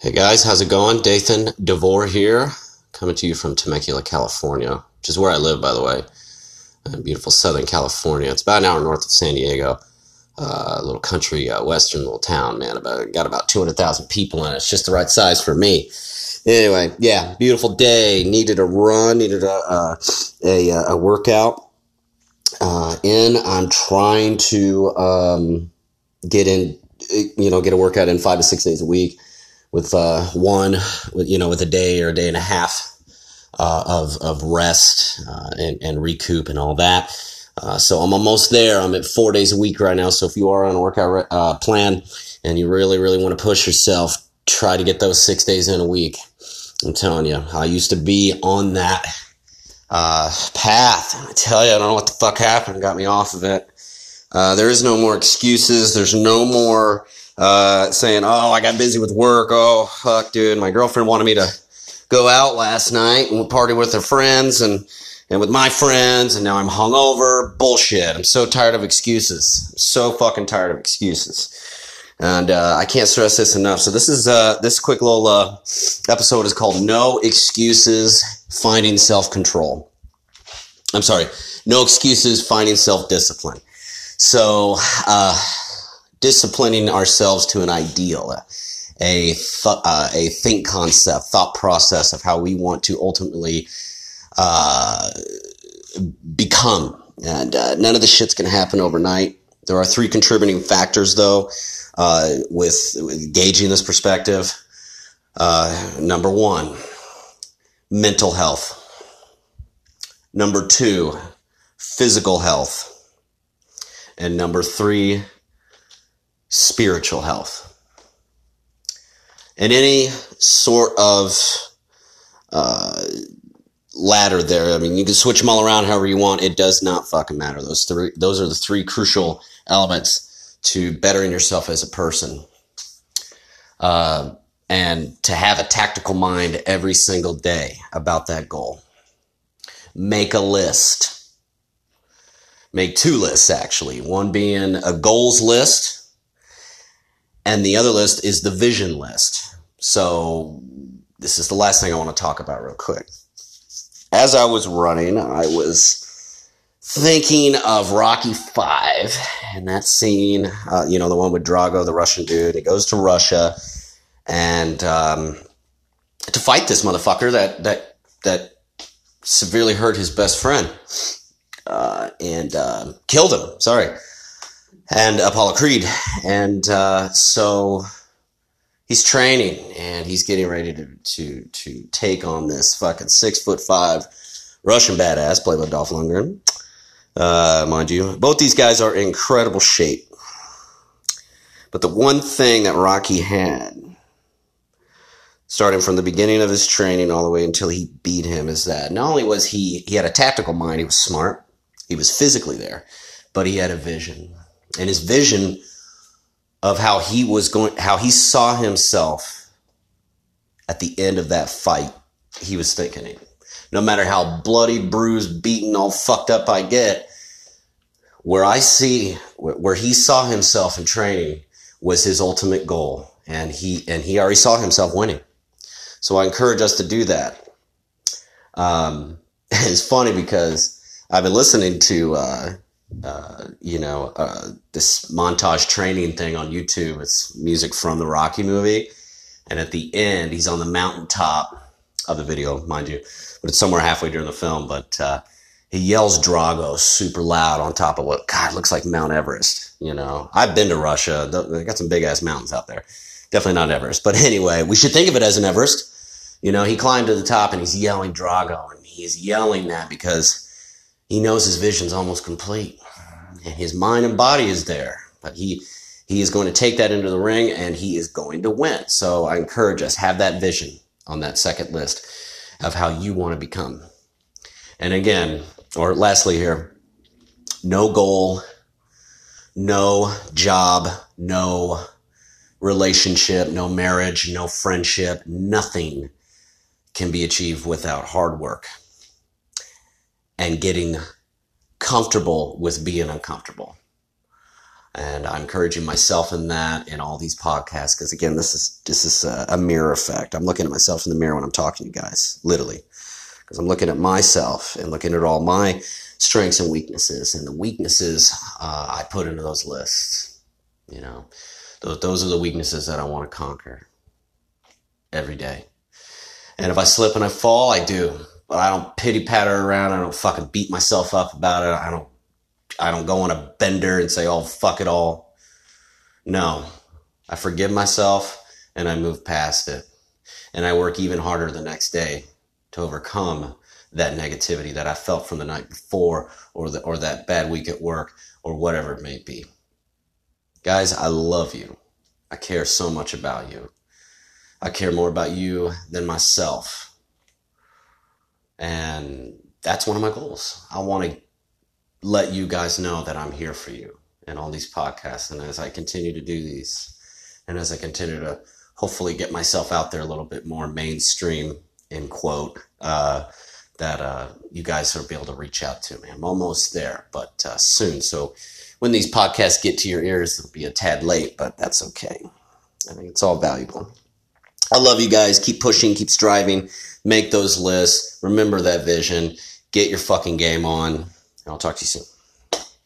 Hey guys, how's it going? Dathan DeVore here, coming to you from Temecula, California, which is where I live, by the way. In beautiful Southern California. It's about an hour north of San Diego. Uh, a little country, uh, western little town, man. About got about two hundred thousand people in it. It's just the right size for me. Anyway, yeah, beautiful day. Needed a run. Needed a uh, a, a workout. Uh, in, I'm trying to um, get in, you know, get a workout in five to six days a week with uh, one, with, you know, with a day or a day and a half uh, of of rest uh, and and recoup and all that. Uh, so I'm almost there. I'm at four days a week right now. So if you are on a workout uh, plan and you really really want to push yourself, try to get those six days in a week. I'm telling you, I used to be on that uh, path. I tell you, I don't know what the fuck happened. Got me off of it. there is no more excuses. There's no more uh, saying, "Oh, I got busy with work. Oh, fuck, dude, my girlfriend wanted me to go out last night and party with her friends and and with my friends, and now I'm hungover. Bullshit. I'm so tired of excuses. I'm so fucking tired of excuses." And uh, I can't stress this enough. So this is uh, this quick little uh, episode is called "No Excuses: Finding Self Control." I'm sorry, no excuses, finding self discipline. So uh, disciplining ourselves to an ideal, a th- uh, a think concept, thought process of how we want to ultimately uh, become. And uh, none of this shit's gonna happen overnight. There are three contributing factors, though, uh, with, with, gauging this perspective. Uh, number one, mental health. Number two, physical health. And number three, spiritual health. And any sort of uh, ladder there, I mean, you can switch them all around however you want. It does not fucking matter. Those three, those are the three crucial elements to bettering yourself as a person. Uh, and to have a tactical mind every single day about that goal. Make a list. Make two lists, actually. One being a goals list and the other list is the vision list. So this is the last thing I want to talk about real quick. As I was running, I was thinking of Rocky Five and that scene, uh, you know, the one with Drago, the Russian dude. He goes to Russia and um, to fight this motherfucker that that that severely hurt his best friend uh, and uh, killed him. Sorry and Apollo Creed. And uh, so he's training and he's getting ready to, to, to take on this fucking six foot five Russian badass played by Dolph Lundgren. Uh, mind you, both these guys are in incredible shape. But the one thing that Rocky had, starting from the beginning of his training all the way until he beat him, is that not only was he, he had a tactical mind, he was smart, he was physically there, but he had a vision and his vision of how he was going, how he saw himself at the end of that fight, he was thinking, no matter how bloody, bruised, beaten, all fucked up I get, where I see, where he saw himself in training was his ultimate goal. And he, and he already saw himself winning. So I encourage us to do that. Um, it's funny because I've been listening to, uh, uh, you know, uh, this montage training thing on YouTube. It's music from the Rocky movie. And at the end, he's on the mountaintop of the video, mind you, but it's somewhere halfway during the film. But uh, he yells Drago super loud on top of what, God, looks like Mount Everest. You know, I've been to Russia. They got some big ass mountains out there. Definitely not Everest. But anyway, we should think of it as an Everest. You know, he climbed to the top and he's yelling Drago. And he's yelling that because he knows his vision's almost complete and his mind and body is there, but he, he is going to take that into the ring and he is going to win. So I encourage us, have that vision on that second list of how you want to become. And again, or lastly here, no goal, no job, no relationship, no marriage, no friendship, nothing can be achieved without hard work and getting comfortable with being uncomfortable. and I'm encouraging myself in that in all these podcasts because again, this is this is a, a, mirror effect. I'm looking at myself in the mirror when I'm talking to you guys, literally, because I'm looking at myself and looking at all my strengths and weaknesses, and the weaknesses uh, I put into those lists. You know, those those are the weaknesses that I want to conquer every day. And if I slip and I fall, I do, but I don't pity patter around. I don't fucking beat myself up about it. I don't I don't go on a bender and say, oh, fuck it all. No, I forgive myself and I move past it. And I work even harder the next day to overcome that negativity that I felt from the night before or, the, or that bad week at work or whatever it may be. Guys, I love you. I care so much about you. I care more about you than myself. And that's one of my goals. I want to let you guys know that I'm here for you in all these podcasts. And as I continue to do these, and as I continue to hopefully get myself out there a little bit more mainstream, in quote, uh, that uh, you guys will be able to reach out to me. I'm almost there, but uh, soon. So when these podcasts get to your ears, it'll be a tad late, but that's okay. I think it's all valuable. I love you guys. Keep pushing, keep striving, make those lists. Remember that vision. Get your fucking game on. and I'll talk to you soon.